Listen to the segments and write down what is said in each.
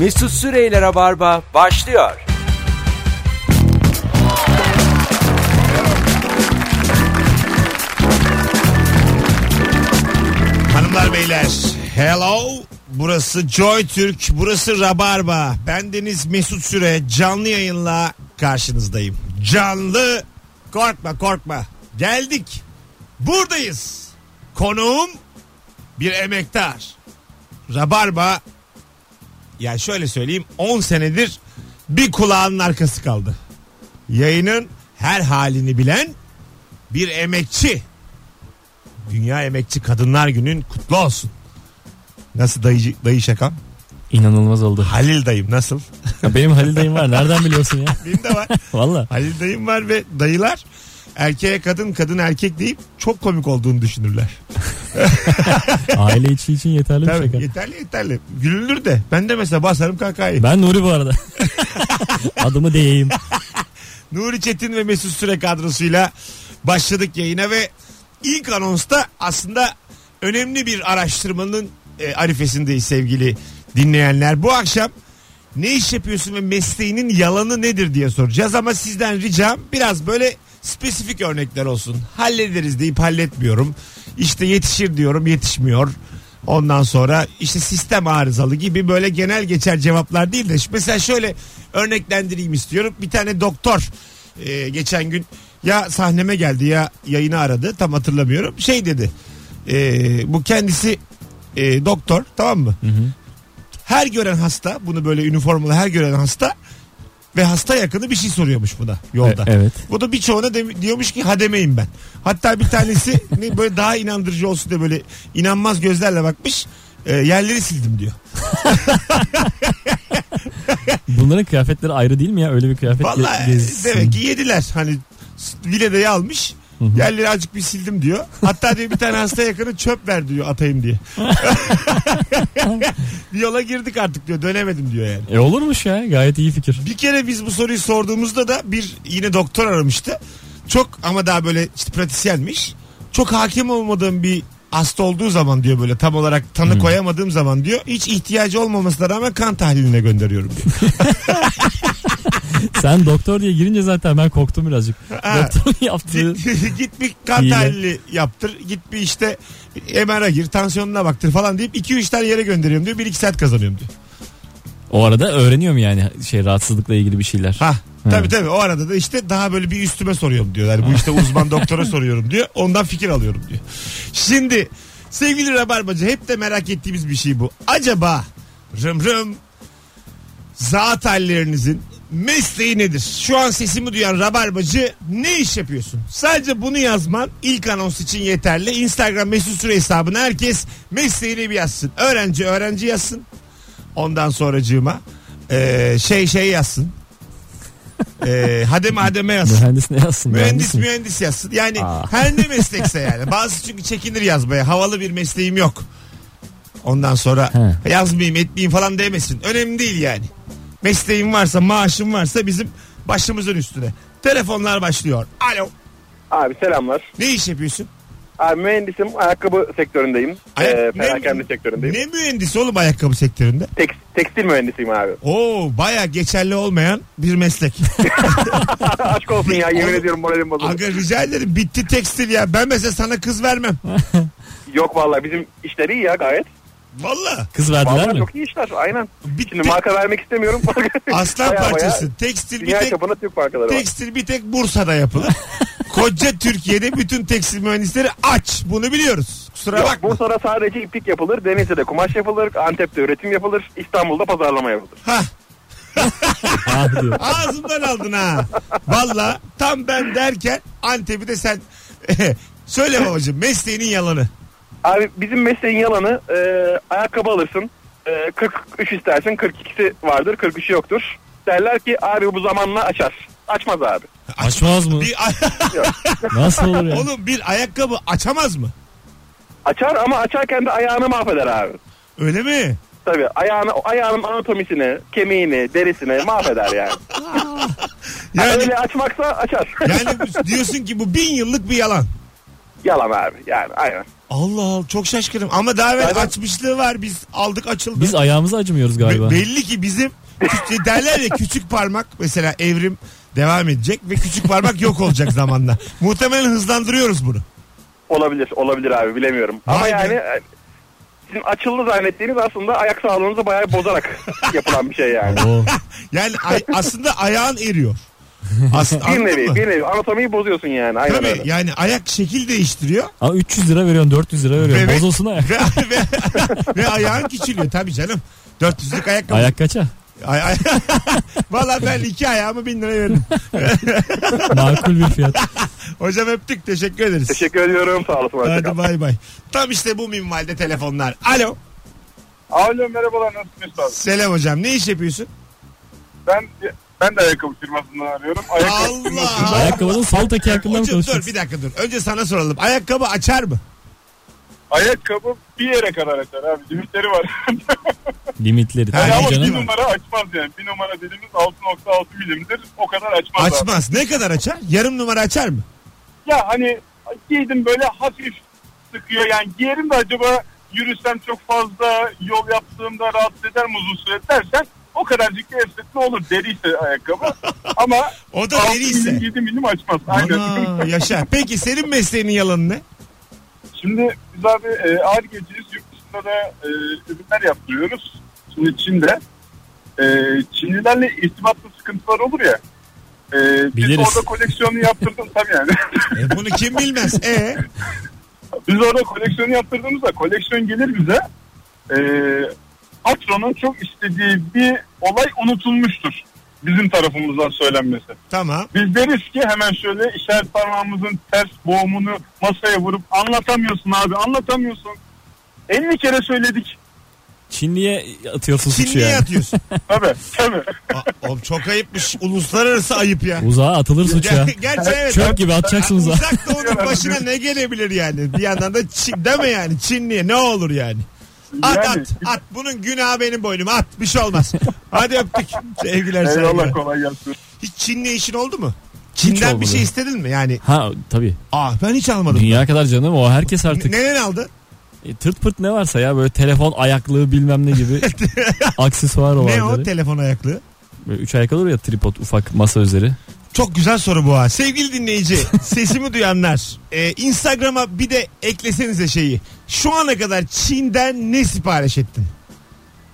Mesut Süreyler'e barba başlıyor. Hanımlar beyler. Hello. Burası Joy Türk burası Rabarba. Ben Deniz Mesut Süre. Canlı yayınla karşınızdayım. Canlı. Korkma korkma. Geldik. Buradayız. Konuğum bir emektar. Rabarba ya şöyle söyleyeyim 10 senedir bir kulağının arkası kaldı yayının her halini bilen bir emekçi Dünya Emekçi Kadınlar Günün kutlu olsun. Nasıl dayı, dayı şakam? İnanılmaz oldu. Halil dayım nasıl? Ya benim Halil dayım var. Nereden biliyorsun ya? Benim de var. Valla. Halil dayım var ve dayılar erkeğe kadın kadın erkek deyip çok komik olduğunu düşünürler. Aile içi için yeterli bir Tabii, şaka. yeterli yeterli. Gülünür de. Ben de mesela basarım kakayı. Ben Nuri bu arada. Adımı diyeyim. Nuri Çetin ve Mesut Süre kadrosuyla başladık yayına ve ilk anonsta aslında önemli bir araştırmanın e, arifesindeyiz sevgili dinleyenler. Bu akşam ne iş yapıyorsun ve mesleğinin yalanı nedir diye soracağız ama sizden ricam biraz böyle spesifik örnekler olsun. Hallederiz deyip halletmiyorum. İşte yetişir diyorum yetişmiyor. Ondan sonra işte sistem arızalı gibi böyle genel geçer cevaplar değil de mesela şöyle örneklendireyim istiyorum. Bir tane doktor e, geçen gün ya sahneme geldi ya yayını aradı tam hatırlamıyorum. Şey dedi e, bu kendisi e, doktor tamam mı? Her gören hasta bunu böyle üniformalı her gören hasta ve hasta yakını bir şey soruyormuş buna yolda. E- evet. Bu da birçoğuna de, diyormuş ki hademeyim ben. Hatta bir tanesi ne böyle daha inandırıcı olsun diye böyle inanmaz gözlerle bakmış. E, yerleri sildim diyor. Bunların kıyafetleri ayrı değil mi ya? Öyle bir kıyafet ge- Vallahi gezisi. demek ki yediler. Hani viledayı almış. Yerleri azıcık bir sildim diyor. Hatta diyor bir tane hasta yakını çöp ver diyor atayım diye. bir yola girdik artık diyor dönemedim diyor yani. E olurmuş ya. Gayet iyi fikir. Bir kere biz bu soruyu sorduğumuzda da bir yine doktor aramıştı. Çok ama daha böyle işte pratisyenmiş. Çok hakim olmadığım bir hasta olduğu zaman diyor böyle tam olarak tanı koyamadığım zaman diyor hiç ihtiyacı olmamasına rağmen kan tahliline gönderiyorum diyor. Sen doktor diye girince zaten ben korktum birazcık. Doktorun yaptığı... git, git bir kan Hile. tahlili yaptır. Git bir işte MR'a gir tansiyonuna baktır falan deyip 2-3 tane yere gönderiyorum diyor. 1-2 saat kazanıyorum diyor. O arada öğreniyor mu yani şey rahatsızlıkla ilgili bir şeyler? Ha tabii tabii o arada da işte daha böyle bir üstüme soruyorum diyor. Yani bu işte uzman doktora soruyorum diyor. Ondan fikir alıyorum diyor. Şimdi sevgili Rabarbacı hep de merak ettiğimiz bir şey bu. Acaba rım rım zat hallerinizin mesleği nedir? Şu an sesimi duyan Rabarbacı ne iş yapıyorsun? Sadece bunu yazman ilk anons için yeterli. Instagram mesut süre hesabına herkes mesleğini bir yazsın. Öğrenci öğrenci yazsın. Ondan sonracığıma eee şey şey yazsın. Eee hademe hademe yazsın. Mühendis ne yazsın? Mühendis mi? mühendis yazsın. Yani Aa. her ne meslekse yani. Bazı çünkü çekinir yazmaya. Havalı bir mesleğim yok. Ondan sonra He. yazmayayım etmeyeyim falan demesin. Önemli değil yani. Mesleğim varsa maaşım varsa bizim başımızın üstüne. Telefonlar başlıyor. Alo. Abi selamlar. Ne iş yapıyorsun? Abi mühendisim ayakkabı sektöründeyim. Ayak- Ee, perakende sektöründeyim. Ne mühendisi oğlum ayakkabı sektöründe? Tek- tekstil mühendisiyim abi. Oo baya geçerli olmayan bir meslek. Aşk olsun ya yemin Oğlum, ediyorum moralim bozuldu. Aga rica ederim bitti tekstil ya. Ben mesela sana kız vermem. Yok vallahi bizim işleri iyi ya gayet. Valla. Kız verdiler Vallahi mi? çok iyi işler aynen. Bitti. Şimdi marka vermek istemiyorum. Aslan Baya baya parçası. Tekstil bir Dünya tek çapında Türk markaları var. Tekstil bir tek Bursa'da yapılır. Koca Türkiye'de bütün tekstil mühendisleri aç. Bunu biliyoruz. Kusura Yok bakma. Bursa'da sadece iplik yapılır. Denizli'de kumaş yapılır. Antep'te üretim yapılır. İstanbul'da pazarlama yapılır. Ha, Ah diyor. ağzımdan aldın ha. Valla tam ben derken Antep'i de sen söyle babacığım mesleğinin yalanı. Abi bizim mesleğin yalanı e, ayakkabı alırsın. E, 43 istersin 42'si vardır 43'ü yoktur. Derler ki abi bu zamanla açar. Açmaz abi. Açmaz mı? Bir, Nasıl olur ya? oğlum bir ayakkabı açamaz mı? Açar ama açarken de ayağını mahveder abi. Öyle mi? Tabii ayağını, ayağının anatomisini, kemiğini, derisini mahveder yani. Yani, Öyle açmaksa açar. yani diyorsun ki bu bin yıllık bir yalan. Yalan abi yani aynen. Allah Allah çok şaşkınım. Ama daha evvel Zaten- açmışlığı var. Biz aldık açıldı. Biz ayağımıza acımıyoruz galiba. Be- belli ki bizim küçük, derler ya küçük parmak mesela evrim devam edecek ve küçük parmak yok olacak zamanla. Muhtemelen hızlandırıyoruz bunu. Olabilir olabilir abi bilemiyorum. Ama Vay be. yani e, sizin açıldı zannettiğiniz aslında ayak sağlığınızı bayağı bozarak yapılan bir şey yani. Oo. Yani ay- aslında ayağın eriyor. Aslında, Bir nevi bir nevi anatomiyi bozuyorsun yani. Aynen Tabii öyle. yani ayak şekil değiştiriyor Ama 300 lira veriyorsun 400 lira veriyorsun. Bebek- Bozulsun ayak. ve, ve, ve ayağın küçülüyor tabii canım. 400'lük ayakkabı. Ayak kaça? Ay, ay. Valla ben iki ayağımı bin liraya veririm. Makul bir fiyat. Hocam öptük teşekkür ederiz. Teşekkür ediyorum sağ olasın. hoşça kal. Hadi bay bay. Tam işte bu minvalde telefonlar. Alo. Alo merhabalar nasılsınız abi? Selam hocam. Ne iş yapıyorsun? Ben ben de ayakkabı firmasından arıyorum. Ayakkabı Allah. Ayakkabının sol teki hakkında mı Hocam dur bir dakika dur. Önce sana soralım. Ayakkabı açar mı? ayakkabı bir yere kadar açar abi. Limitleri var. Limitleri. Yani Tabii ama bir canım. numara açmaz yani. Bir numara dediğimiz 6.6 milimdir. O kadar açmaz abi. Açmaz. Ne kadar açar? Yarım numara açar mı? Ya hani giydim böyle hafif sıkıyor. Yani giyerim de acaba yürüsem çok fazla yol yaptığımda rahatsız eder mi uzun süre dersen o kadarcık bir esnetme olur deriyse ayakkabı. Ama O da 6 deriyse. milim 7 milim açmaz. Aynen. Ana yaşa. Peki senin mesleğinin yalanı ne? Şimdi biz abi e, ağır geciyiz. Yurt dışında da e, ürünler yaptırıyoruz. Şimdi Çin'de. E, Çinlilerle irtibatlı sıkıntılar olur ya. E, biz Biliriz. orada koleksiyonu yaptırdık tabii yani. E, bunu kim bilmez. E biz orada koleksiyonu yaptırdığımızda koleksiyon gelir bize. E, patronun çok istediği bir olay unutulmuştur. Bizim tarafımızdan söylenmesi. tamam. Biz deriz ki hemen şöyle işaret parmağımızın ters boğumunu masaya vurup anlatamıyorsun abi anlatamıyorsun. 50 kere söyledik. Çinliye atıyorsun suçu Çinliye yani. atıyorsun. Tabii tabii. Aa, Oğlum çok ayıpmış. Uluslararası ayıp ya. Uzağa atılır suç ya. Ger- Gerçi evet. Çöp gibi atacaksın uzağa. Uzak doğunun başına ne gelebilir yani? Bir yandan da Çin, deme yani Çinliye ne olur yani? At Yani- at at bunun günahı benim boynuma at bir şey olmaz. Hadi öptük. Sevgiler Eyvallah saygılar. kolay gelsin. Hiç Çinli işin oldu mu? Çin'den bir şey istedin mi? Yani Ha tabii. aa ben hiç almadım. Dünya kadar canım o herkes artık. Neden aldı? E, tırt pırt ne varsa ya böyle telefon ayaklığı bilmem ne gibi aksesuar Ne o olanları. telefon ayaklığı? Böyle üç ayak olur ya tripod ufak masa üzeri. Çok güzel soru bu ha. Sevgili dinleyici, sesimi duyanlar, e, Instagram'a bir de eklesenize şeyi. Şu ana kadar Çin'den ne sipariş ettin?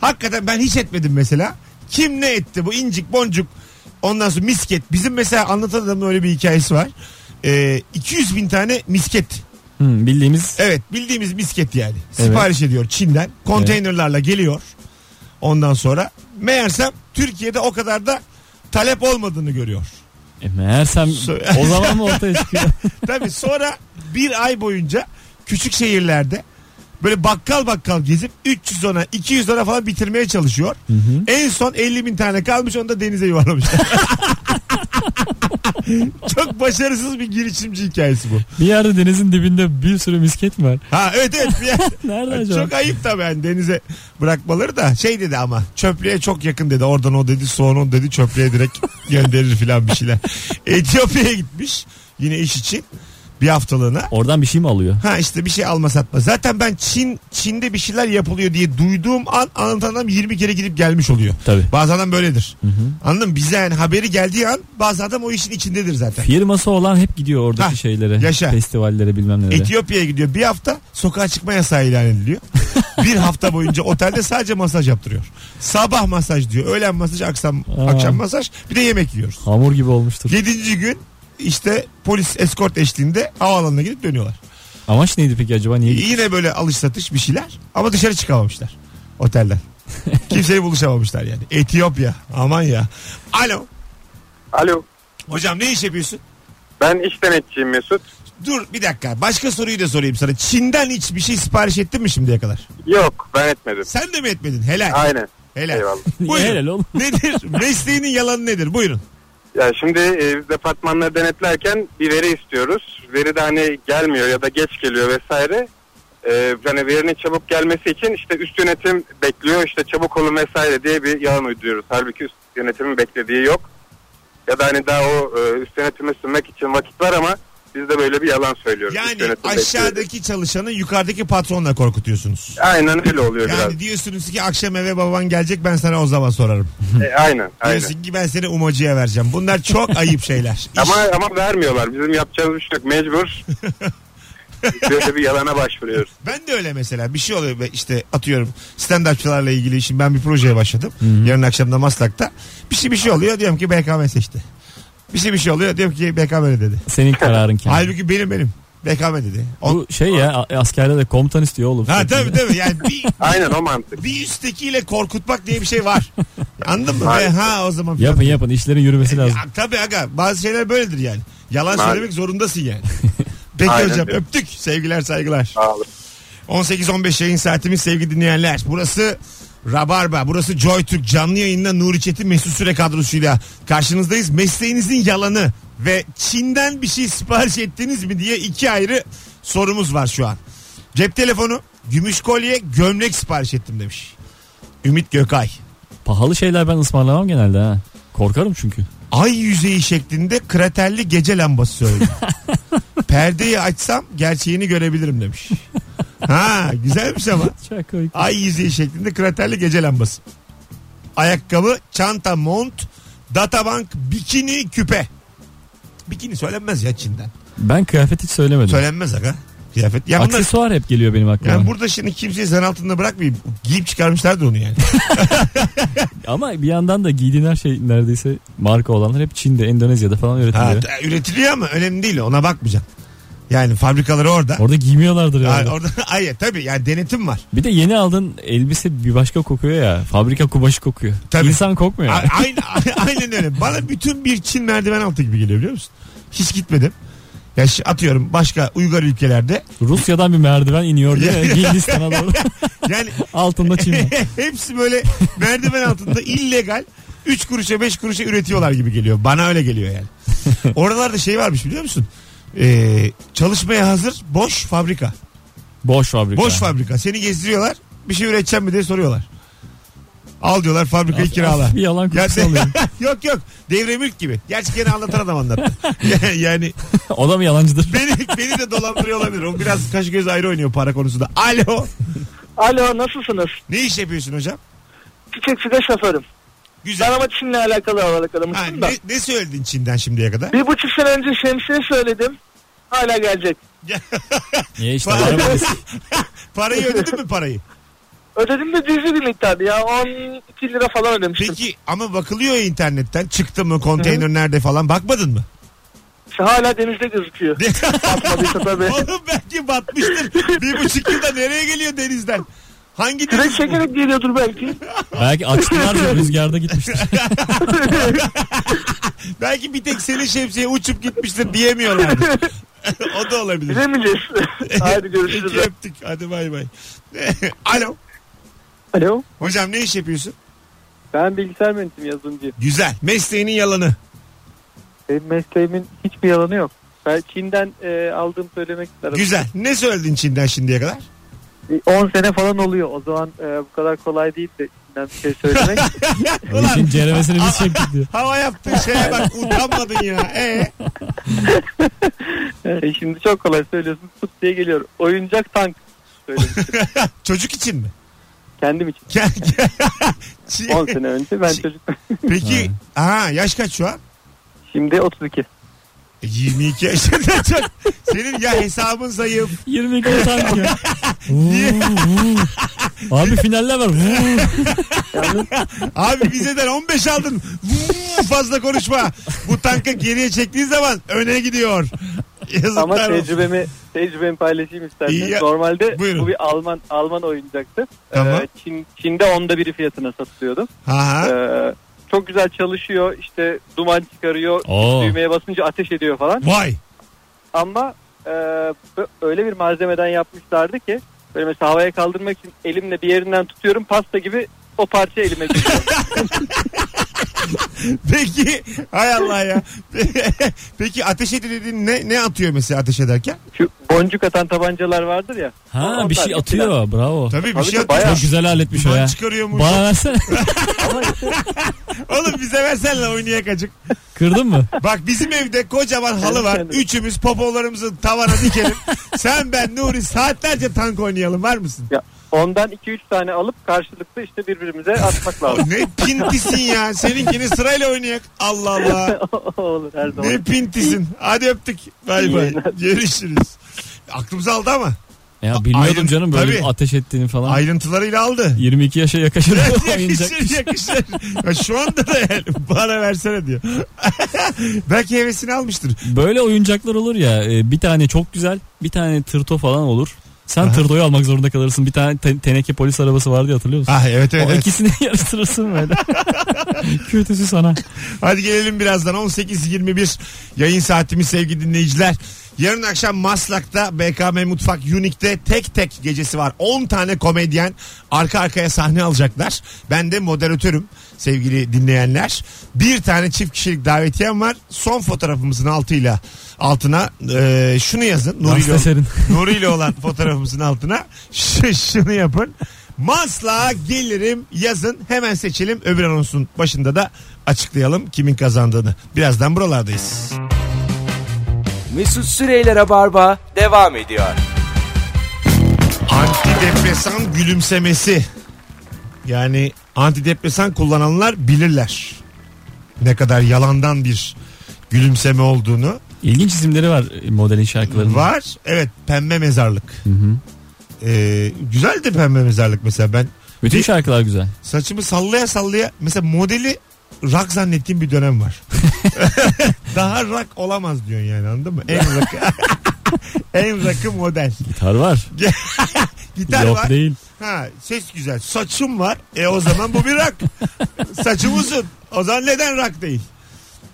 Hakikaten ben hiç etmedim mesela. Kim ne etti bu incik boncuk ondan sonra misket. Bizim mesela anlatan adamın öyle bir hikayesi var. E, 200 bin tane misket. Hmm, bildiğimiz Evet bildiğimiz misket yani. Evet. Sipariş ediyor Çin'den. Konteynerlarla geliyor. Ondan sonra meğersem Türkiye'de o kadar da talep olmadığını görüyor. E, meğersem o zaman mı ortaya çıkıyor? Tabii sonra bir ay boyunca küçük şehirlerde böyle bakkal bakkal gezip 300 ona 200 ona falan bitirmeye çalışıyor. En son 50 bin tane kalmış onu da denize yuvarlamışlar. Çok başarısız bir girişimci hikayesi bu. bir yerde denizin dibinde bir sürü misket mi var? Ha evet evet. Bir yer- Nerede acaba? çok ayıp tabii yani denize bırakmaları da şey dedi ama çöplüğe çok yakın dedi. Oradan o dedi sonra o dedi çöplüğe direkt gönderir filan bir şeyler. Etiyopya'ya gitmiş yine iş için bir haftalığına. Oradan bir şey mi alıyor? Ha işte bir şey alma satma. Zaten ben Çin Çin'de bir şeyler yapılıyor diye duyduğum an anlatan adam 20 kere gidip gelmiş oluyor. Tabii. Bazı adam böyledir. Anladın mı? Bize yani haberi geldiği an bazı adam o işin içindedir zaten. Firması olan hep gidiyor oradaki Ha, şeylere. yaşa. Festivallere bilmem nelere. Etiyopya'ya gidiyor. Bir hafta sokağa çıkma yasağı ilan ediliyor. bir hafta boyunca otelde sadece masaj yaptırıyor. Sabah masaj diyor. Öğlen masaj, akşam Aa. akşam masaj. Bir de yemek yiyoruz. Hamur gibi olmuştur. Yedinci gün işte polis eskort eşliğinde havaalanına gidip dönüyorlar. Amaç neydi peki acaba? Niye gitti? Yine böyle alış satış bir şeyler ama dışarı çıkamamışlar otelden. Kimseyle buluşamamışlar yani. Etiyopya aman ya. Alo. Alo. Hocam ne iş yapıyorsun? Ben iş denetçiyim Mesut. Dur bir dakika başka soruyu da sorayım sana. Çin'den hiç bir şey sipariş ettin mi şimdiye kadar? Yok ben etmedim. Sen de mi etmedin? Helal. Aynen. Helal. Eyvallah. Buyurun. Helal oğlum. Nedir? Mesleğinin yalanı nedir? Buyurun. Ya şimdi e, departmanları denetlerken bir veri istiyoruz. Veri de hani gelmiyor ya da geç geliyor vesaire. E, hani verinin çabuk gelmesi için işte üst yönetim bekliyor işte çabuk olun vesaire diye bir yalan uyduruyoruz. Halbuki üst yönetimin beklediği yok. Ya da hani daha o e, üst yönetime sunmak için vakit var ama Biz de böyle bir yalan söylüyoruz. Üst Yani yönetim aşağıdaki çalışanı yukarıdaki patronla korkutuyorsunuz. Aynen öyle oluyor biraz. Yani diyorsunuz ki akşam eve baban gelecek ben sana o zaman sorarım. E, aynen aynen. Diyorsun ki ben seni umacıya vereceğim. Bunlar çok ayıp şeyler. İş- Ama ama vermiyorlar. Bizim yapacağımız bir şey yok. Mecbur. Böyle bir yalana başvuruyoruz. Ben de öyle mesela bir şey oluyor be işte atıyorum stand-upçılarla ilgili şimdi ben bir projeye başladım. Yarın akşam da Maslak'ta. Bir şey bir şey oluyor diyorum ki BKM seçti. Bir şey bir şey oluyor diyorum ki BKM dedi. Senin kararın kendi. Halbuki benim benim. BKM dedi. O- Bu şey ya a- askerde de komutan istiyor oğlum. ha tabii tabii yani bir, Aynen o mantık. bir üsttekiyle korkutmak diye bir şey var. Anladın mı? Ve Maalesef. ha o zaman. Yapın yapın işlerin yürümesi lazım. Ya, tabii aga bazı şeyler böyledir yani. Yalan Maalesef. söylemek zorundasın yani. Peki Aynen hocam öyle. öptük. Sevgiler saygılar. Sağ olun. 18-15 yayın saatimiz sevgili dinleyenler. Burası Rabarba. Burası Joy Türk canlı yayında Nuri Çetin Mesut Süre kadrosuyla karşınızdayız. Mesleğinizin yalanı ve Çin'den bir şey sipariş ettiniz mi diye iki ayrı sorumuz var şu an. Cep telefonu, gümüş kolye, gömlek sipariş ettim demiş. Ümit Gökay. Pahalı şeyler ben ısmarlamam genelde ha. Korkarım çünkü. Ay yüzeyi şeklinde kraterli gece lambası söyledim. Perdeyi açsam gerçeğini görebilirim demiş. Ha güzelmiş ama. Çok komik. Ay yüzeyi şeklinde kraterli gece lambası. Ayakkabı, çanta, mont, databank, bikini, küpe. Bikini söylenmez ya Çin'den. Ben kıyafet hiç söylemedim. Söylenmez aga. Kıyafet. Ya bunlar, Aksesuar hep geliyor benim aklıma. yani burada şimdi kimseyi zan altında bırakmayayım. Giyip çıkarmışlardır onu yani. Ama bir yandan da giydiğin her şey neredeyse marka olanlar hep Çin'de, Endonezya'da falan ha, üretiliyor. t- üretiliyor ama önemli değil ona bakmayacaksın. Yani fabrikaları orada. Orada giymiyorlardır Ha, yani. orada ay tabii yani denetim var. Bir de yeni aldığın elbise bir başka kokuyor ya. Fabrika kumaşı kokuyor. Tabii. İnsan kokmuyor. A- Aynen, aynen öyle. Bana bütün bir Çin merdiven altı gibi geliyor biliyor musun? Hiç gitmedim. Ya atıyorum başka uygar ülkelerde Rusya'dan bir merdiven iniyor diye Hindistan'a doğru. yani Altında Çin hepsi böyle merdiven altında illegal 3 kuruşa 5 kuruşa üretiyorlar gibi geliyor. Bana öyle geliyor yani. Oralarda şey varmış biliyor musun? Ee, çalışmaya hazır boş fabrika. Boş fabrika. Boş fabrika. Seni gezdiriyorlar. Bir şey üreteceğim mi diye soruyorlar. Al diyorlar fabrikayı Hafif- kirala. Bir yalan kokusu yok yok. Devre mülk gibi. Gerçi gene anlatan adam anlattı. yani o da mı yalancıdır? beni, beni de dolandırıyor olabilir. O biraz kaş göz ayrı oynuyor para konusunda. Alo. Alo nasılsınız? Ne iş yapıyorsun hocam? Küçük fide şoförüm. Ben Güzel. ama Çin'le alakalı Ha, aramıştım da. ne, ne söyledin Çin'den şimdiye kadar? Bir buçuk sene önce şemsiye söyledim. Hala gelecek. Niye işte Para- arabayız. parayı ödedin mi parayı? Ödedim de cüzi bir miktardı ya. 12 lira falan ödemiştim. Peki ama bakılıyor ya internetten. Çıktı mı konteyner nerede falan bakmadın mı? İşte hala denizde gözüküyor. Batmadıysa tabii. Oğlum belki batmıştır. Bir buçuk yılda nereye geliyor denizden? Hangi Direkt deniz bu? çekerek geliyordur belki. Belki açtılar da rüzgarda gitmiştir. Belki bir tek senin şemsiye uçup gitmiştir diyemiyorlardı. o da olabilir. Bilemeyeceğiz. Hadi Peki görüşürüz. öptük. Hadi bay bay. Alo. Alo. Hocam ne iş yapıyorsun? Ben bilgisayar mühendisiyim yazılımcı. Güzel. Mesleğinin yalanı. Benim mesleğimin hiçbir yalanı yok. Ben Çin'den e, aldığım söylemek isterim. Güzel. Ne söyledin Çin'den şimdiye kadar? Bir 10 sene falan oluyor. O zaman e, bu kadar kolay değil de Çin'den bir şey söylemek. O işin ceremesini biz çektik diyor. Hava yaptığın şeye bak utanmadın ya. Ee? E, Şimdi çok kolay söylüyorsun. Tut diye geliyor. Oyuncak tank söylemiştim. Çocuk için mi? Kendim için. Gel, gel. Çin- 10 sene önce ben çocuk. Peki ha yaş kaç şu an? Şimdi 32. E, 22 yaşında çok. Senin ya hesabın zayıf. 22 tank ya. Vuu, vuu. Abi finaller var. Abi vizeden 15 aldın. Fazla konuşma. Bu tankı geriye çektiğin zaman öne gidiyor. Yazıklar Ama olsun. tecrübemi tecrübemi paylaşayım ya. Normalde Buyurun. bu bir Alman Alman oyuncaktı. Tamam. Ee, Çin, Çin'de onda biri fiyatına satılıyordu. Ha, Ee, çok güzel çalışıyor. İşte duman çıkarıyor. Oo. Düğmeye basınca ateş ediyor falan. Vay. Ama e, öyle bir malzemeden yapmışlardı ki böyle mesela havaya kaldırmak için elimle bir yerinden tutuyorum pasta gibi o parça elime geliyor. Peki hay Allah ya. Peki ateş eti dediğin ne, ne atıyor mesela ateş ederken? Şu boncuk atan tabancalar vardır ya. Ha Onlar bir şey atıyor. Bravo. Tabii bir Tabii şey atıyor. bayağı- Çok güzel aletmiş o ya. çıkarıyormuş. Bana versene. Oğlum bize versene oynayak acık. Kırdın mı? Bak bizim evde kocaman halı var. Üçümüz popolarımızı tavana dikelim. Sen ben Nuri saatlerce tank oynayalım var mısın? ya ondan 2-3 tane alıp karşılıklı işte birbirimize atmak lazım. Ne pintisin ya. Seninkini sırayla oynayak. Allah Allah. Olur her zaman. Ne pintisin. Hadi öptük. Bay bay. Görüşürüz. Aklımızı aldı ama. Ya bilmiyordum Ayrın- canım böyle tabii. ateş ettiğini falan. Ayrıntılarıyla aldı. 22 yaşa yakışır yakışır yakışır. Ya şu anda da yani bana versene diyor. Belki hevesini almıştır. Böyle oyuncaklar olur ya e, bir tane çok güzel bir tane tırto falan olur. Sen Aha. tırtoyu almak zorunda kalırsın. Bir tane te- teneke polis arabası vardı ya hatırlıyor musun? Ah evet evet. o evet. ikisini yarıştırırsın böyle. Kötüsü sana. Hadi gelelim birazdan 18.21 yayın saatimiz sevgili dinleyiciler. Yarın akşam Maslak'ta BKM Mutfak Unique'de tek tek gecesi var. 10 tane komedyen arka arkaya sahne alacaklar. Ben de moderatörüm sevgili dinleyenler. Bir tane çift kişilik davetiyem var. Son fotoğrafımızın altıyla altına e, şunu yazın. Nuri ile. Nuri ile olan fotoğrafımızın altına şu, şunu yapın. Maslak'a gelirim yazın hemen seçelim. Öbür anonsun başında da açıklayalım kimin kazandığını. Birazdan buralardayız. Mesut Süreyler'e barba devam ediyor. Antidepresan gülümsemesi. Yani antidepresan kullananlar bilirler. Ne kadar yalandan bir gülümseme olduğunu. İlginç isimleri var modelin şarkılarında. Var. Evet pembe mezarlık. Hı hı. Ee, güzel de pembe mezarlık mesela ben Bütün Bir- şarkılar güzel. saçımı sallaya sallaya mesela modeli rock zannettiğim bir dönem var. Daha rock olamaz diyorsun yani anladın mı? En rock. en rock'ı model. Gitar var. Gitar Yok var. değil. Ha, ses güzel. Saçım var. E o zaman bu bir rock. Saçım uzun. O zaman neden rock değil?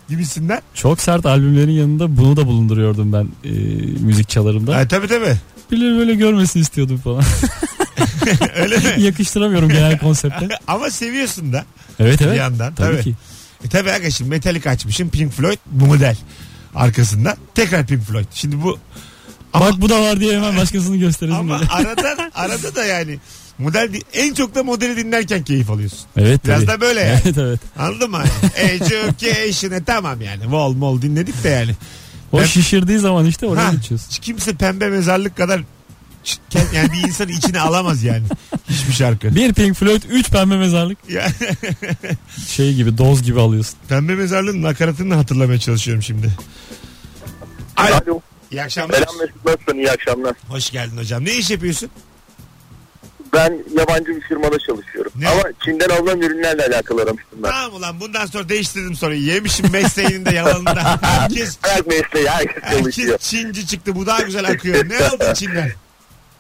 Gibisinden. Çok sert albümlerin yanında bunu da bulunduruyordum ben e, müzik çalarımda. Ha, tabii tabii. Birileri böyle görmesini istiyordum falan. Öyle mi? Yakıştıramıyorum genel konsepte. Ama seviyorsun da. Evet Bir evet. yandan. Tabii, Tabii. ki. E tabii şimdi Metallica açmışım. Pink Floyd bu model. Arkasından tekrar Pink Floyd. Şimdi bu ama, Bak bu da var diye hemen başkasını gösterelim ama böyle. arada arada da yani model en çok da modeli dinlerken keyif alıyorsun. Evet Biraz tabii. da böyle yani. Evet evet. Anladın mı? Education'e tamam yani. Vol mol dinledik de yani. O Ben- şişirdiği zaman işte oraya Ha, geçiyorsun. kimse pembe mezarlık kadar yani bir insanı içine alamaz yani. Hiçbir şarkı. Bir Pink Floyd, üç pembe mezarlık. Şey gibi, doz gibi alıyorsun. pembe mezarlığın nakaratını hatırlamaya çalışıyorum şimdi. Alo. Alo. İyi akşamlar. Selam Mesut nasılsın? İyi akşamlar. Hoş geldin hocam. Ne iş yapıyorsun? Ben yabancı bir firmada çalışıyorum. Ne? Ama Çin'den alınan ürünlerle alakalı aramıştım ben. Tamam ulan bundan sonra değiştirdim soruyu. Yemişim mesleğinin de yalanında. Herkes, Ayak mesleği herkes çalışıyor. herkes Çinci çıktı. Bu daha güzel akıyor. Ne aldın Çin'den?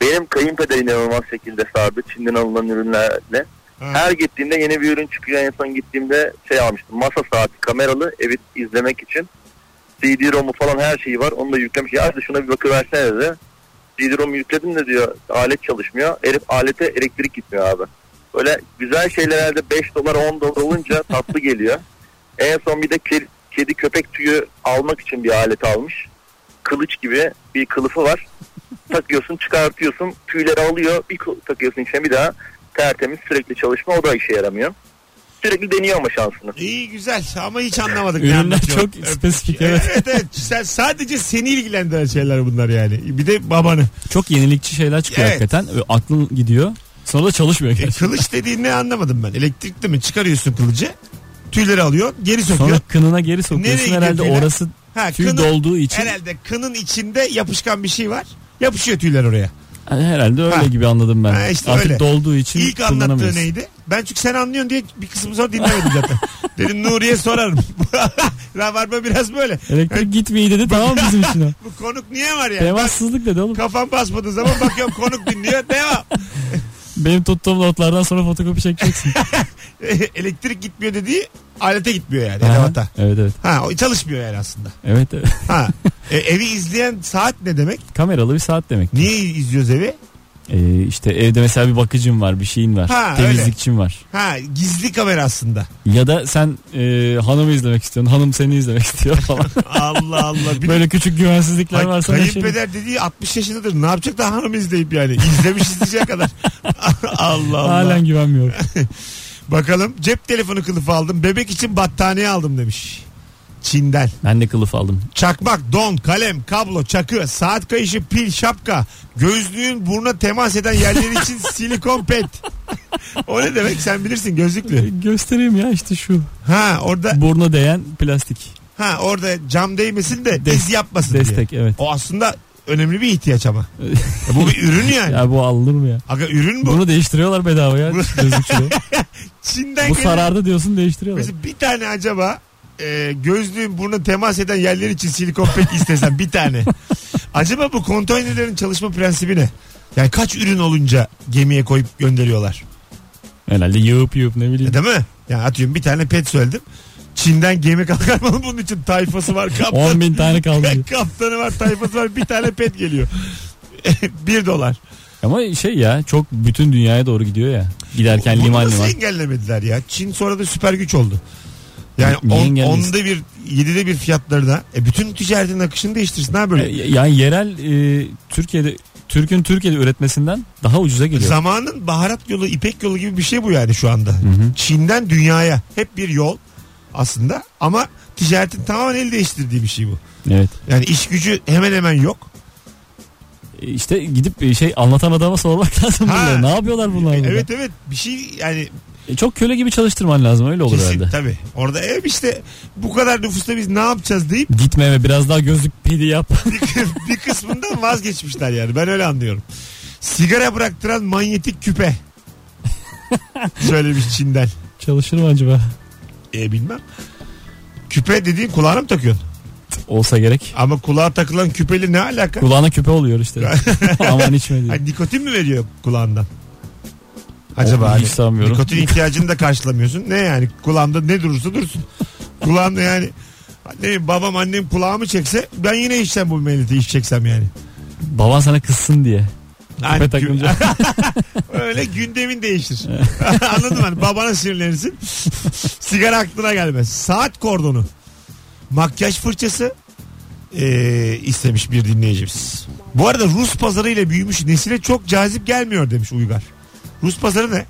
Benim kayınpeder inanılmaz şekilde sardı Çin'den alınan ürünlerle. Ha. Her gittiğimde yeni bir ürün çıkıyor. En son gittiğimde şey almıştım. Masa saati kameralı evi izlemek için. CD-ROM'u falan her şeyi var. Onu da yüklemiş. Ya hadi şuna bir bakıversene dedi. CD-ROM'u yükledim de diyor alet çalışmıyor. Herif alete elektrik gitmiyor abi. Böyle güzel şeyler herhalde 5 dolar 10 dolar olunca tatlı geliyor. En son bir de ke- kedi köpek tüyü almak için bir alet almış. Kılıç gibi bir kılıfı var. Takıyorsun çıkartıyorsun tüyleri alıyor bir takıyorsun içine bir daha tertemiz sürekli çalışma o da işe yaramıyor. Sürekli deniyor ama şansını. İyi güzel ama hiç anlamadık. Ürünler çok spesifik, evet. evet evet. Sen, sadece seni ilgilendiren şeyler bunlar yani. Bir de babanı. Çok yenilikçi şeyler çıkıyor Evet. hakikaten. Aklın gidiyor. Sonra da çalışmıyor E, gerçekten. kılıç dediğin ne anlamadım ben. Elektrikli mi? Çıkarıyorsun kılıcı. Tüyleri alıyor. Geri sokuyor. Sonra kınına geri sokuyorsun. Nereye Herhalde gidiyor tüyler? orası ha, tüy kının- dolduğu için Herhalde kının içinde yapışkan bir şey var. Yapışıyor tüyler oraya. Herhalde öyle Ha. gibi anladım ben. Ha, işte Artık öyle. dolduğu için İlk anlattığı neydi? Ben çünkü sen anlıyorsun diye bir kısmı sonra dinlemedim zaten. Dedim Nuriye sorarım. Rabarba biraz böyle. Elektrik gitmeyi dedi tamam bizim için o. Bu konuk niye var ya? Temassızlık dedi oğlum. Kafam basmadığı zaman bakıyorum konuk dinliyor. Devam. Benim tuttuğum notlardan sonra fotokopi çekeceksin. Elektrik gitmiyor dediği alete gitmiyor yani. Edevata. evet evet. Ha o çalışmıyor yani aslında. Evet evet. Ha. E, evi izleyen saat ne demek? Kameralı bir saat demek. Niye izliyoruz evi? Ee, işte evde mesela bir bakıcım var bir şeyin var. Ha, temizlikçim var. Ha gizli kamera aslında. Ya da sen e, hanımı izlemek istiyorsun. Hanım seni izlemek istiyor falan. Allah Allah. Bir Böyle küçük güvensizlikler Ay, varsa ne şey. kayınpeder dediği 60 yaşındadır. Ne yapacak da hanım izleyip yani. İzlemiş izleyeceği kadar. Allah Allah. Halen güvenmiyorum. Bakalım cep telefonu kılıfı aldım. Bebek için battaniye aldım demiş. Çin'den. Ben de kılıf aldım. Çakmak, don, kalem, kablo, çakı, saat kayışı, pil, şapka, gözlüğün buruna temas eden yerler için silikon pet. o ne demek sen bilirsin gözlüklü. Göstereyim ya işte şu. Ha orada Buruna değen plastik. ha orada cam değmesin de Des- iz yapmasın diye. Destek evet. O aslında önemli bir ihtiyaç ama. Ya bu bir ürün yani. Ya bu alınır mı ya? Aga ürün bu. Bunu değiştiriyorlar bedava ya gözlükçüde. Çin'den bu gelen- sarardı diyorsun değiştiriyorlar. Mesela bir tane acaba e, gözlüğün burnuna temas eden yerler için silikon pet istesen bir tane. acaba bu konteynerlerin çalışma prensibi ne? Yani kaç ürün olunca gemiye koyup gönderiyorlar. Herhalde yığıp yığıp ne E, bileyim. değil mi? Yani atıyorum bir tane pet söyledim. Çin'den gemi kalkarmalı bunun için tayfası var. 10 Kaptan, bin tane kaldı. kaptanı var tayfası var bir tane pet geliyor. bir dolar. Ama şey ya çok bütün dünyaya doğru gidiyor ya. Giderken Bunu liman nasıl liman. engellemediler ya? Çin sonra da süper güç oldu. Yani on, onda bir yedide bir fiyatlarına e bütün ticaretin akışını değiştirsin ha böyle. E, Yani yerel e, Türkiye'de Türk'ün Türkiye'de üretmesinden daha ucuza geliyor. Zamanın baharat yolu, ipek yolu gibi bir şey bu yani şu anda. Hı hı. Çin'den dünyaya hep bir yol aslında ama ticaretin tamamen el değiştirdiği bir şey bu. Evet. Yani iş gücü hemen hemen yok. E, İşte gidip e, şey anlatan adama sormak lazım Ha. bunları. Ne yapıyorlar bunlar burada? Evet evet bir şey yani E, çok köle gibi çalıştırman lazım öyle olur kesin herhalde. tabii. Orada ev işte bu kadar nüfusta biz ne yapacağız deyip Gitme eve biraz daha gözlük pidi yap. bir, bir kısmından vazgeçmişler yani ben öyle anlıyorum. Sigara bıraktıran manyetik küpe. Söylemiş Çin'den. Çalışır mı acaba? E bilmem. Küpe dediğin kulağına mı takıyorsun? Olsa gerek. Ama kulağa takılan küpeli ne alaka? Kulağına küpe oluyor işte. Aman içme diye. Hani nikotin mi veriyor kulağından? Acaba hani hiç sanmıyorum. nikotin ihtiyacını da karşılamıyorsun. Ne yani kulağında ne durursa dursun. Kulağında yani ne bileyim, babam annem kulağımı çekse ben yine içsem bu meleti içeceksem yani. Baban sana kızsın diye. Hani takınca. Öyle gündemin değişir. Anladın mı? Hani babana sinirlenirsin. Sigara aklına gelmez. Saat kordonu. Makyaj fırçası ee, istemiş bir dinleyicimiz. Bu arada Rus pazarı ile büyümüş nesile çok cazip gelmiyor demiş Uygar. Rus pazarı ne?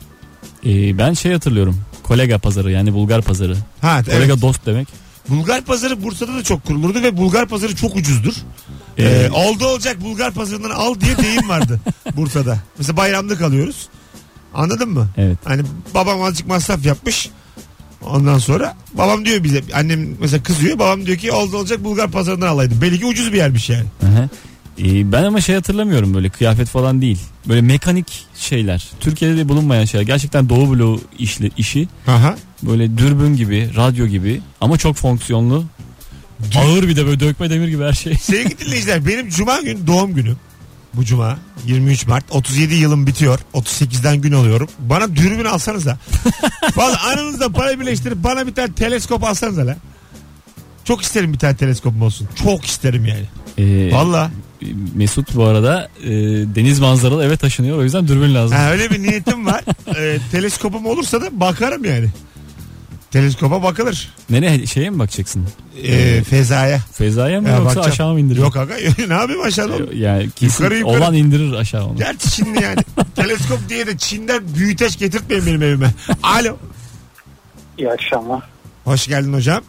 Ee, ben şey hatırlıyorum. Kolega pazarı yani Bulgar pazarı. Ha, Kolega evet. dost demek. Bulgar pazarı Bursa'da da çok kurulurdu ve Bulgar pazarı çok ucuzdur. Ee, Ee, oldu olacak Bulgar pazarından al diye deyim vardı Bursa'da. Mesela bayramlık alıyoruz. Anladın mı? Evet. Hani babam azıcık masraf yapmış. Ondan sonra babam diyor bize annem mesela kızıyor babam diyor ki oldu olacak Bulgar pazarından alaydım. Belli ki ucuz bir yermiş yani. Aha. Ee, ben ama şey hatırlamıyorum böyle kıyafet falan değil. Böyle mekanik şeyler. Türkiye'de de bulunmayan şeyler. Gerçekten Doğu bloğu işli, işi. Aha. Böyle dürbün gibi, radyo gibi ama çok fonksiyonlu. Ağır bir de böyle dökme demir gibi her şey. Sevgili dinleyiciler benim cuma günü doğum günüm. Bu cuma 23 Mart 37 yılım bitiyor. 38'den gün alıyorum. Bana dürbün alsanıza. Valla aranızda para birleştirip bana bir tane teleskop alsanıza la. Çok isterim bir tane teleskopum olsun. Çok isterim yani. Ee, Valla. Mesut bu arada e, deniz manzaralı eve taşınıyor. O yüzden dürbün lazım. Ha, öyle bir niyetim var. Ee, teleskopum olursa da bakarım yani. Teleskopa bakılır. Nereye şeye mi bakacaksın? Ee, fezaya. Fezaya mı Ya yoksa bakacağım. aşağı mı indirir? Yok aga ne yapayım aşağıda oğlum? Yani kesin Yukarı, yukarı. olan indirir aşağı onu. Gerçi şimdi yani. Teleskop diye de Çin'den büyüteç getirtmeyin benim evime. Alo. İyi akşamlar. Hoş geldin hocam.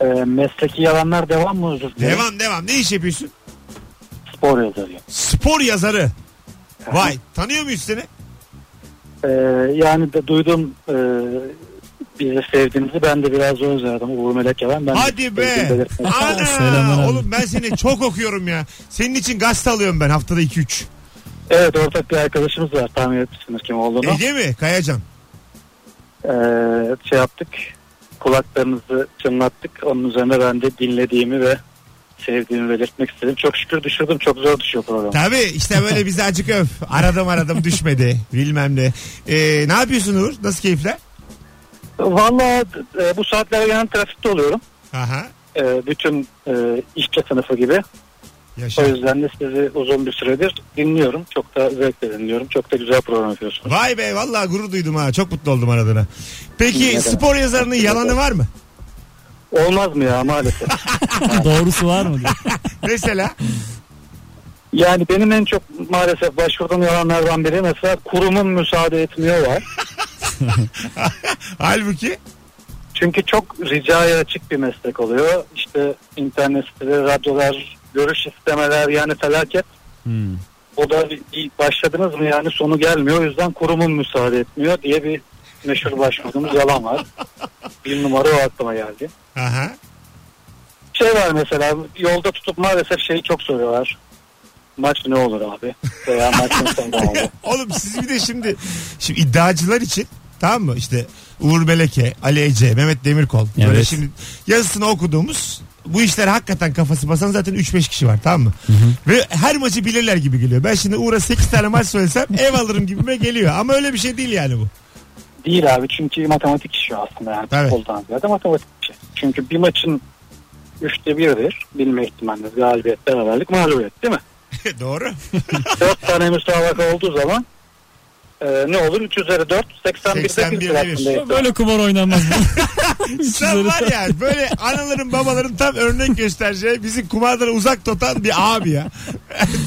Ee, mesleki yalanlar devam mı dilerim? Devam devam. Ne iş yapıyorsun? Spor yazarıyım. Spor yazarı. Vay tanıyor muyuz seni? Ee, yani de duydum e, bizi sevdiğinizi ben de biraz özledim. Uğur Melek Yalan. Ben Hadi be. Ana. Oğlum ben seni çok okuyorum ya. Senin için gazete alıyorum ben haftada 2-3. Evet ortak bir arkadaşımız var tahmin etmişsiniz kim olduğunu. Ege mi? Kayacan. Ee, şey yaptık kulaklarınızı çınlattık. Onun üzerine ben de dinlediğimi ve sevdiğimi belirtmek istedim. Çok şükür düşürdüm. Çok zor düşüyor program. Tabii işte böyle bizi acık öf. Aradım aradım düşmedi. Bilmem ne. Ee, ne yapıyorsun Uğur? Nasıl keyifler? Valla e, bu saatlerde genel trafikte oluyorum. Aha. E, bütün e, işçi sınıfı gibi. Yaşa. O yüzden de sizi uzun bir süredir dinliyorum. Çok da zevkle dinliyorum. Çok da güzel program yapıyorsunuz. Vay be vallahi gurur duydum ha. Çok mutlu oldum aradığına. Peki spor yazarının yalanı var mı? Olmaz mı ya maalesef? Doğrusu var mı? Mesela yani benim en çok maalesef başvurduğum yalanlardan biri mesela kurumun müsaade etmiyor var. halbuki Çünkü çok ricaya açık bir meslek oluyor. İşte internet siteleri, radyolar, görüş istemeler yani felaket. Hmm. O da bir- bir başladınız mı yani sonu gelmiyor. O yüzden kurumun müsaade etmiyor diye bir meşhur başvurduğumuz yalan var. Bir numara o aklıma geldi. aha. Şey var mesela yolda tutup maalesef şeyi çok soruyorlar. Maç ne olur abi? Veya maç ne olur? Oğlum siz bir de şimdi şimdi iddiacılar için tamam mı? İşte Uğur Meleke, Ali Ece, Mehmet Demirkol. Böyle Evet. şimdi yazısını okuduğumuz bu işler hakikaten kafası basan zaten 3-5 kişi var tamam mı? Ve her maçı bilirler gibi geliyor. Ben şimdi Uğur'a 8 tane maç söylesem ev alırım gibime geliyor. Ama öyle bir şey değil yani bu. Değil abi çünkü matematik işi aslında yani Evet. futboldan ziyade matematik işi. Çünkü bir maçın üçte biridir bilme ihtimaliniz galibiyet, beraberlik, mağlubiyet değil mi? Doğru. Dört tane müsabaka olduğu zaman e, ne olur? 3 üzeri 4, 81'de 81'de 1 bir. aslında. Böyle kumar oynanmaz. Sen var ya böyle anaların babaların tam örnek göstereceği bizi kumardan uzak tutan bir abi ya.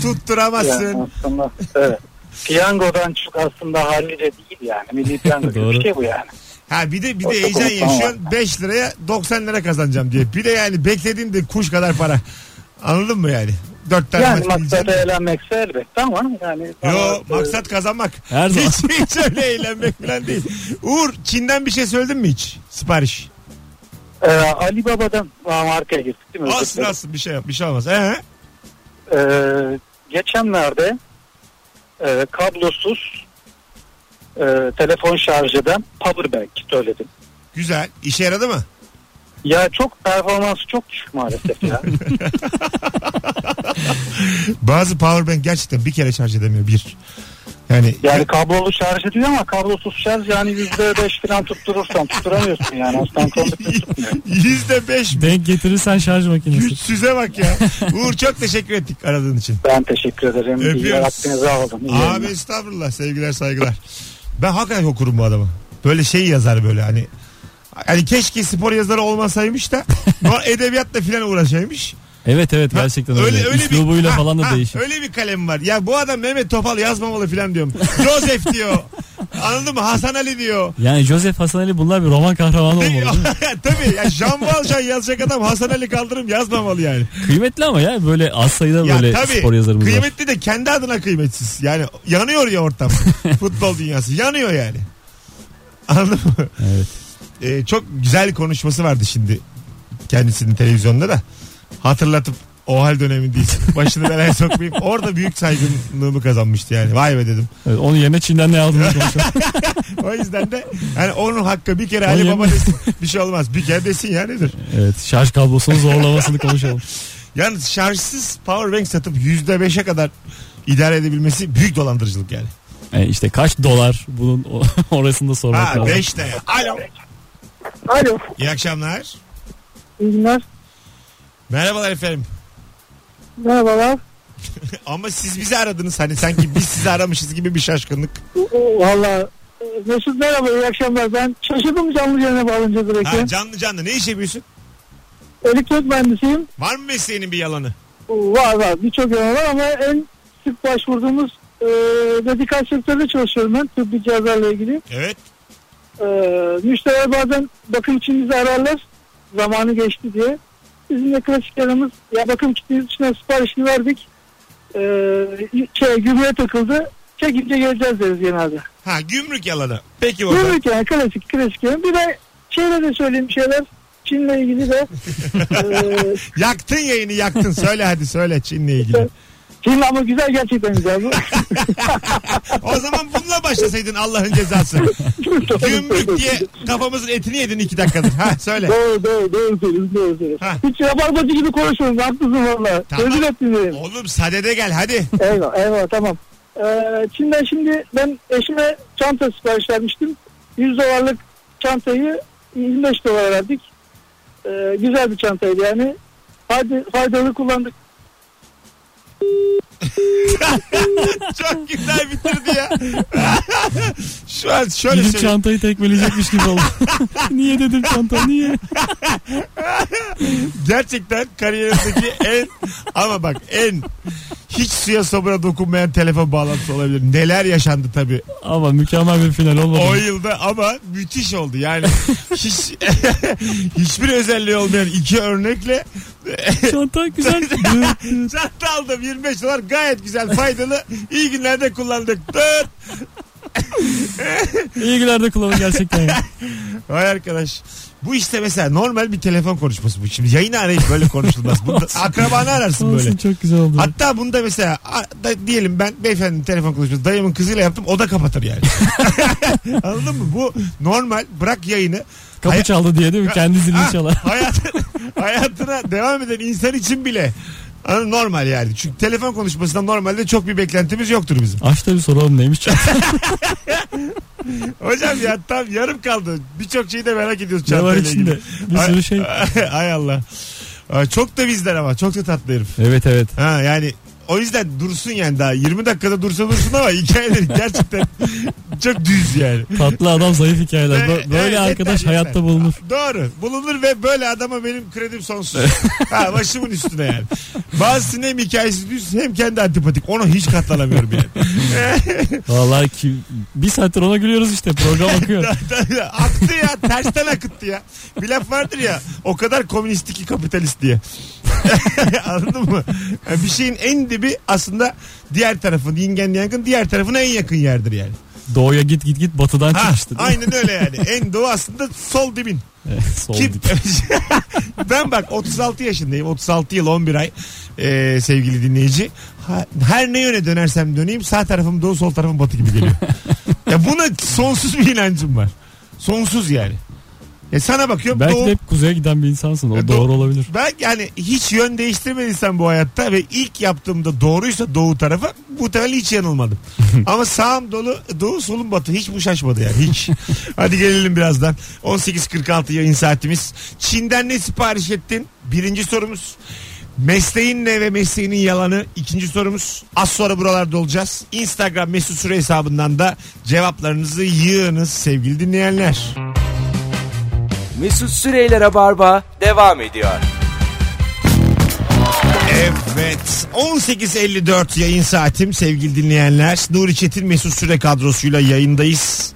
Tutturamazsın. Yani aslında evet. Piyangodan çok aslında hallice değil yani. Milli piyango gibi bir şey bu yani. Ha bir de bir de heyecan yaşıyorsun 5 liraya 90 lira kazanacağım diye. Bir de yani beklediğin de kuş kadar para. Anladın mı yani? 4 tane yani maç bileceksin. eğlenmekse elbette ama yani. Yo ama, e, maksat kazanmak. Her zaman. Hiç, hiç öyle eğlenmek falan değil. Uğur Çin'den bir şey söyledin mi hiç? Sipariş. e, Ali Baba'dan markaya gittik değil mi? Olsun olsun bir şey yap, bir şey olmaz. Ee? E, geçenlerde e, kablosuz e, telefon şarj eden powerbank söyledim. Güzel. İşe yaradı mı? Ya çok performansı çok düşük maalesef ya. Bazı powerbank gerçekten bir kere şarj edemiyor bir. Yani, Yani kablolu şarj ediyor ama kablosuz şarj yani yüzde beş falan tutturursan tutturamıyorsun yani. Aslan tutmuyor. yüzde beş Denk getirirsen şarj makinesi. güçsüze bak ya. Uğur çok teşekkür ettik aradığın için. Ben teşekkür ederim. Öpüyoruz. İyi aldım. İyi Abi yayınlar. estağfurullah sevgiler saygılar. Ben hakikaten okurum bu adamı. Böyle şey yazar böyle hani. Hani keşke spor yazarı olmasaymış da edebiyatla filan uğraşaymış. Evet evet gerçekten Ha, öyle. Üslubuyla ha, falan da değişik. Öyle bir kalem var. Ya bu adam Mehmet Topal yazmamalı filan diyorum. Joseph diyor. Anladın mı? Hasan Ali diyor. Yani Joseph Hasan Ali bunlar bir roman kahramanı olmalı. Tabii ya Jean Valjean yazacak adam Hasan Ali kaldırım yazmamalı yani. Kıymetli ama ya böyle az sayıda Ya böyle tabii spor yazarımız var. kıymetli de kendi adına kıymetsiz. Yani yanıyor ya ortam. Futbol dünyası yanıyor yani. Anladın mı? Evet. Ee, çok güzel konuşması vardı şimdi kendisinin televizyonda da. Hatırlatıp o hal dönemindeyiz. Başını belaya sokmayayım. Orada büyük saygınlığımı kazanmıştı yani. Vay be dedim. Evet, onun yerine Çin'den ne aldığını konuşalım. O yüzden de yani onun hakkı bir kere Onun Ali yerine- Baba desin bir şey olmaz. Bir kere desin ya nedir? evet şarj kablosunun zorlamasını konuşalım. Yalnız şarjsız powerbank satıp %5'e kadar idare edebilmesi büyük dolandırıcılık yani. Yani işte kaç dolar bunun o- orasını da sormak Ha lazım. 5 de. Alo. Alo. İyi akşamlar. İyi günler. Merhabalar efendim. Merhabalar. Ama siz bizi aradınız hani sanki biz sizi aramışız gibi bir şaşkınlık. Valla Mesut merhaba iyi akşamlar. Ben şaşırdım canlı yayına bağlanınca direkt. Ha, canlı canlı ne iş yapıyorsun? Elektrik mühendisiyim. Var mı mesleğinin bir yalanı? Var var birçok yana var ama en sık başvurduğumuz e, medikal sektörde çalışıyorum ben tıbbi cihazlarla ilgili. Evet. E, müşteriler bazen bakım için bizi ararlar zamanı geçti diye. Bizim de klasik yanımız ya bakım kitiniz için siparişini verdik. E, şey, gümrüğe takıldı. Çekince geleceğiz deriz genelde. Ha gümrük yalanı. Peki bakalım. Gümrük yani klasik klasik yani. Bir de şeyle de söyleyeyim şeyler. Çin'le ilgili de e, Yaktın yayını yaktın. Söyle hadi söyle Çin'le ilgili. Çin ama güzel gerçekten güzel. O zaman bununla başlasaydın Allah'ın cezası. Gümrük diye kafamızın etini yedin iki dakikadır. Ha söyle. Doğru doğru doğru söylüyorsun doğru söylüyorsun. Ha. Hiç rabarbacı gibi konuşuyorum haklısın valla. Tamam. Özür ettim benim. Oğlum sadede gel hadi. Eyvallah eyvallah tamam. Ee, Çin'den şimdi ben eşime çanta sipariş vermiştim. 100 dolarlık çantayı 25 dolara verdik. Ee, güzel bir çantaydı yani. Fayda, faydalı kullandık. Çok güzel bitirdi ya. Şu an şöyle Gidip söyleyeyim. çantayı tekmeleyecekmiş gibi oldu. niye dedim çanta niye? Gerçekten kariyerimdeki en ama bak en hiç suya sabuna dokunmayan telefon bağlantısı olabilir. Neler yaşandı tabii Ama mükemmel bir final olmadı. o yılda ama müthiş oldu. Yani hiç hiçbir özelliği olmayan iki örnekle Çanta güzel. çanta aldım 25 dolar gayet güzel faydalı iyi günlerde kullandık. Dıt. İyi günlerde kullanın gerçekten. ya. Vay arkadaş. Bu işte mesela normal bir telefon konuşması bu. Şimdi yayını arayıp böyle konuşulmaz. Bunda akrabanı ararsın böyle. Olsun çok güzel oldu. Hatta bunda mesela a- da, diyelim ben beyefendinin telefon konuşması dayımın kızıyla yaptım o da kapatır yani. Anladın mı? Bu normal bırak yayını. Kapı Hay- çaldı diye değil mi? Kendi zilini çalar. hayat, hayatına devam eden insan için bile Anladın, normal yani. Çünkü telefon konuşmasından normalde çok bir beklentimiz yoktur bizim. Aç da bir soralım neymiş. Hocam ya tam yarım kaldı. Birçok şeyi de merak ediyoruz ne var çantayla içinde? ilgili. Bir sürü şey. Ay Allah. Ay, Çok da bizden ama çok da tatlı herif. Evet evet. Ha yani o yüzden dursun yani daha 20 dakikada dursa dursun ama hikayeleri gerçekten çok düz yani. Tatlı adam zayıf hikayeler. Bö- Böyle evet, arkadaş yeter, hayatta yeter. bulunur. Doğru. Bulunur ve böyle adama benim kredim sonsuz. ha, başımın üstüne yani. Bazısının hem hikayesi düz hem kendi antipatik. Ona hiç katlanamıyorum yani. Vallahi ki bir saattir ona gülüyoruz işte. Program akıyor. Aktı ya. Tersten akıttı ya. Bir laf vardır ya. O kadar komünistik ki kapitalist diye. Anladın mı? Yani bir şeyin en dibi aslında diğer tarafın yin yangın diğer tarafına en yakın yerdir yani. Doğuya git git git batıdan Ha, çıkmıştı. aynen öyle yani. En doğu aslında sol dibin. Evet, Sol Kim? dip. ben bak 36 yaşındayım. 36 yıl 11 ay ee, sevgili dinleyici. Ha- her ne yöne dönersem döneyim sağ tarafım doğu sol tarafım batı gibi geliyor. ya buna sonsuz bir inancım var. Sonsuz yani. Ya sana bakıyorum Belki doğu, hep kuzeye giden bir insansın. O E, doğru doğu- olabilir. ben yani hiç yön değiştirmediysen bu hayatta ve ilk yaptığımda doğruysa doğu tarafı muhtemelen hiç yanılmadım. Ama sağım dolu doğu solum batı hiç bu şaşmadı yani hiç. Hadi gelelim birazdan. 18.46 yayın saatimiz. Çin'den ne sipariş ettin? Birinci sorumuz. Mesleğin ne ve mesleğinin yalanı? İkinci sorumuz. Az sonra buralarda olacağız. Instagram mesut süre hesabından da cevaplarınızı yığınız sevgili dinleyenler. Mesut Süreyler'e barba devam ediyor. Evet 18.54 yayın saatim sevgili dinleyenler. Nuri Çetin Mesut Süre kadrosuyla yayındayız.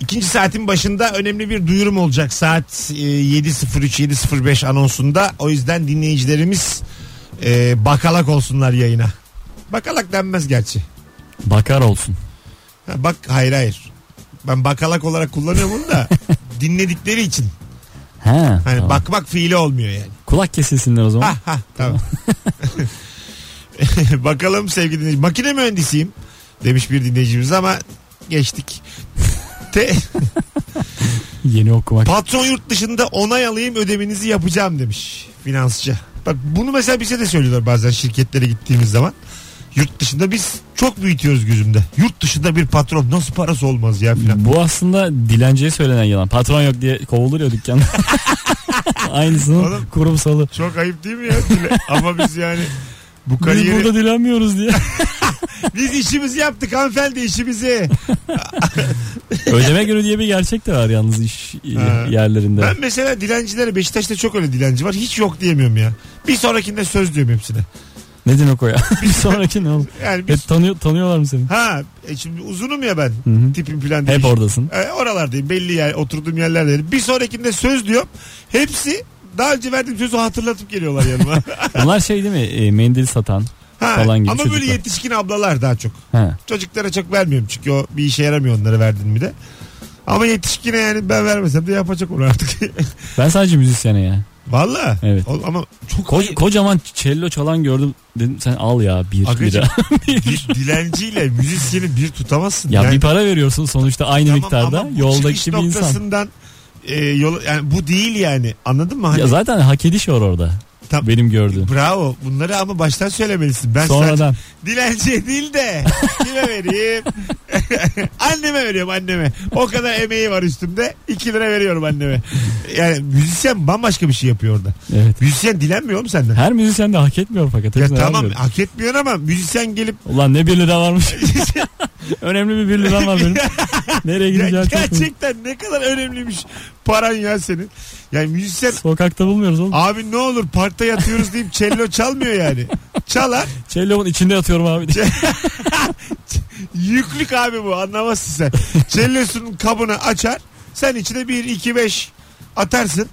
İkinci saatin başında önemli bir duyurum olacak saat e, 7.03-7.05 anonsunda. O yüzden dinleyicilerimiz e, bakalak olsunlar yayına. Bakalak denmez gerçi. Bakar olsun. Ha, bak hayır hayır. Ben bakalak olarak kullanıyorum bunu da dinledikleri için. Ha, Hani tamam. bakmak fiili olmuyor yani. Kulak kesilsinler o zaman. Ha ha tamam. Bakalım sevgili dinleyici. Makine mühendisiyim demiş bir dinleyicimiz ama geçtik. Te- Yeni okumak. patron yurt dışında onay alayım ödemenizi yapacağım demiş finansçı. Bak bunu mesela bize de söylüyorlar bazen şirketlere gittiğimiz zaman. Yurt dışında biz çok büyütüyoruz gözümde. Yurt dışında bir patron nasıl parası olmaz ya filan. Bu aslında dilenciye söylenen yalan. Patron yok diye kovulur ya dükkanda. Aynısının Oğlum. kurumsalı. Çok ayıp değil mi ya? Ama biz yani bu Biz kariyeri burada dilenmiyoruz diye. biz işimizi yaptık hanımefendi işimizi. Ödeme günü diye bir gerçek de var yalnız iş Ha. yerlerinde. Ben mesela dilencilere Beşiktaş'ta çok öyle dilenci var. Hiç yok diyemiyorum ya. Bir sonrakinde söz diyorum hepsine. Ne demek o ya? bir sonraki ne olur? Yani bir... Hep tanıyor, tanıyorlar mı seni? Ha e şimdi uzunum ya ben. Hı hı. Tipim falan Hep değil. oradasın. E, oralardayım belli yer oturduğum yerlerdeyim. Bir sonrakinde söz diyorum. Hepsi daha önce verdiğim sözü hatırlatıp geliyorlar yanıma. Bunlar şey değil mi? E, mendil satan. ha, Falan gibi ama böyle çocuklar. yetişkin ablalar daha çok. Ha. Çocuklara çok vermiyorum çünkü o bir işe yaramıyor onları verdin mi de. Ama yetişkine yani ben vermesem de yapacak onu artık. Ben sadece müzisyene ya. Valla. Evet. O- Ama çok Ko- kocaman cello çalan gördüm. Dedim sen al ya bir Agacım, lira. Di- dilenciyle müzisyeni bir tutamazsın. ya yani, bir para veriyorsun sonuçta aynı Tamam miktarda. ama bu Yoldaki çıkış bir insan. noktasından e, yol, yani bu değil yani anladın mı? Hani, Ya zaten hak ediş var orada. Tam- benim gördüğüm. Bravo. Bunları ama baştan söylemelisin. Ben Sonradan. sadece dilenciye değil de kime vereyim? anneme veriyorum anneme. O kadar emeği var üstümde. 2 lira veriyorum anneme. Yani müzisyen bambaşka bir şey yapıyor orada. Evet. Müzisyen dilenmiyor mu senden? Her müzisyen de hak etmiyor fakat. Ya tamam vermiyorum. hak etmiyor ama müzisyen gelip Ulan ne bir lira varmış. Önemli bir bir liram var benim. Nereye Ya gideceğim gerçekten ne kadar önemliymiş paran ya senin. Yani müzisyen Sokakta bulmuyoruz oğlum. abi ne olur parkta yatıyoruz deyip cello çalmıyor yani. Çalar. Cello'nun içinde yatıyorum abi. Yüklük abi bu anlamazsın sen. Cellosunun kabını açar. Sen içine 1 2 5 atarsın.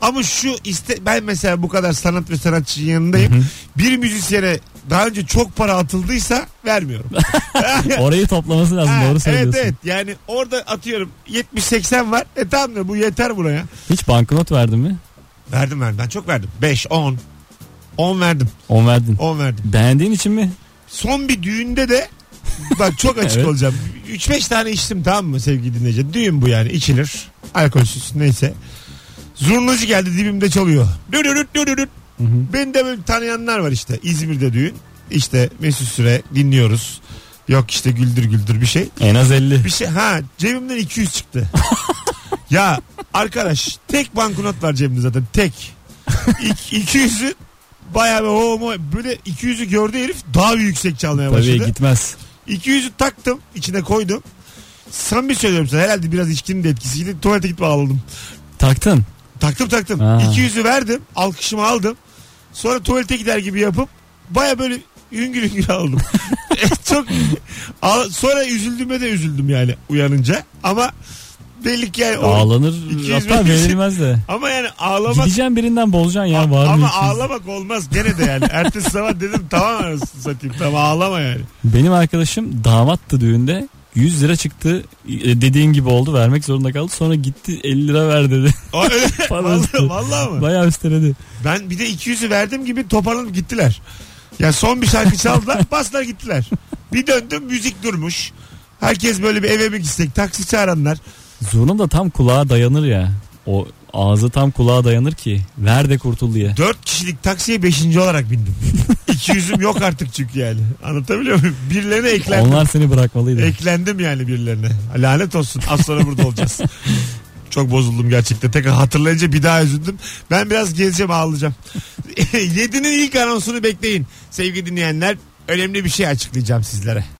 Ama şu iste ben mesela bu kadar sanat ve sanatçının yanındayım. bir müzisyene daha önce çok para atıldıysa vermiyorum. Orayı toplaması lazım Ha, doğru evet söylüyorsun. evet yani orada atıyorum 70-80 var. E tamam da bu yeter buna ya. Hiç banknot verdin mi? Verdim verdim ben çok verdim. 5 10 10 verdim 10 verdin. 10 verdim. Beğendiğin için mi? Son bir düğünde de bak çok açık Evet. olacağım. 3-5 tane içtim tamam mı sevgili dinleyici? Düğün bu yani içilir. Alkolsüz neyse. Zurnacı geldi dibimde çalıyor. Dürürüt dürürüt. Beni de böyle tanıyanlar var işte. İzmir'de düğün. İşte Mesut Süre dinliyoruz. Yok işte güldür güldür bir şey. En az 50. Bir şey ha cebimden 200 çıktı. ya arkadaş tek banknot var cebimde zaten tek. İk, 200'ü bayağı bir o mo- böyle 200'ü gördü herif daha bir yüksek çalmaya Tabii başladı. gitmez. 200'ü taktım içine koydum. Samimi söylüyorum sana herhalde biraz içkinin de etkisiyle tuvalete gitme aldım. Taktın. Taktım taktım. Ha. 200'ü verdim alkışımı aldım. Sonra tuvalete gider gibi yapıp baya böyle hüngür hüngür aldım. Çok Ağ- sonra üzüldüğüme de üzüldüm yani uyanınca ama belli ki yani o- Ağlanır. 200 Hatta verilmez de. ama yani ağlamak Gideceğim birinden bolacaksın ya var ama 200? ağlamak olmaz gene de yani. Ertesi sabah dedim tamam anasını satayım tamam ağlama yani. Benim arkadaşım damattı düğünde. 100 lira çıktı. E, Dediğin gibi oldu. Vermek zorunda kaldı. Sonra gitti 50 lira ver dedi. Öyle, vallahi, vallahi mı? Bayağı üsteledi. Ben bir de 200'ü verdim gibi toparlanıp gittiler. Ya son bir şarkı çaldılar bastılar gittiler. Bir döndüm müzik durmuş. Herkes böyle bir eve mi gitsek taksi çağıranlar. Zurna da tam kulağa dayanır ya. O ağzı tam kulağa dayanır ki. Ver de kurtul diye. 4 kişilik taksiye 5. olarak bindim. 200'üm yok artık çünkü yani. Anlatabiliyor muyum? Birilerine eklendim. Onlar seni bırakmalıydı. Eklendim yani birilerine. Lanet olsun. Az sonra burada olacağız. Çok bozuldum gerçekten. Tekrar hatırlayınca bir daha üzüldüm. Ben biraz gezeceğim ağlayacağım. 7'nin ilk anonsunu bekleyin. Sevgili dinleyenler önemli bir şey açıklayacağım sizlere.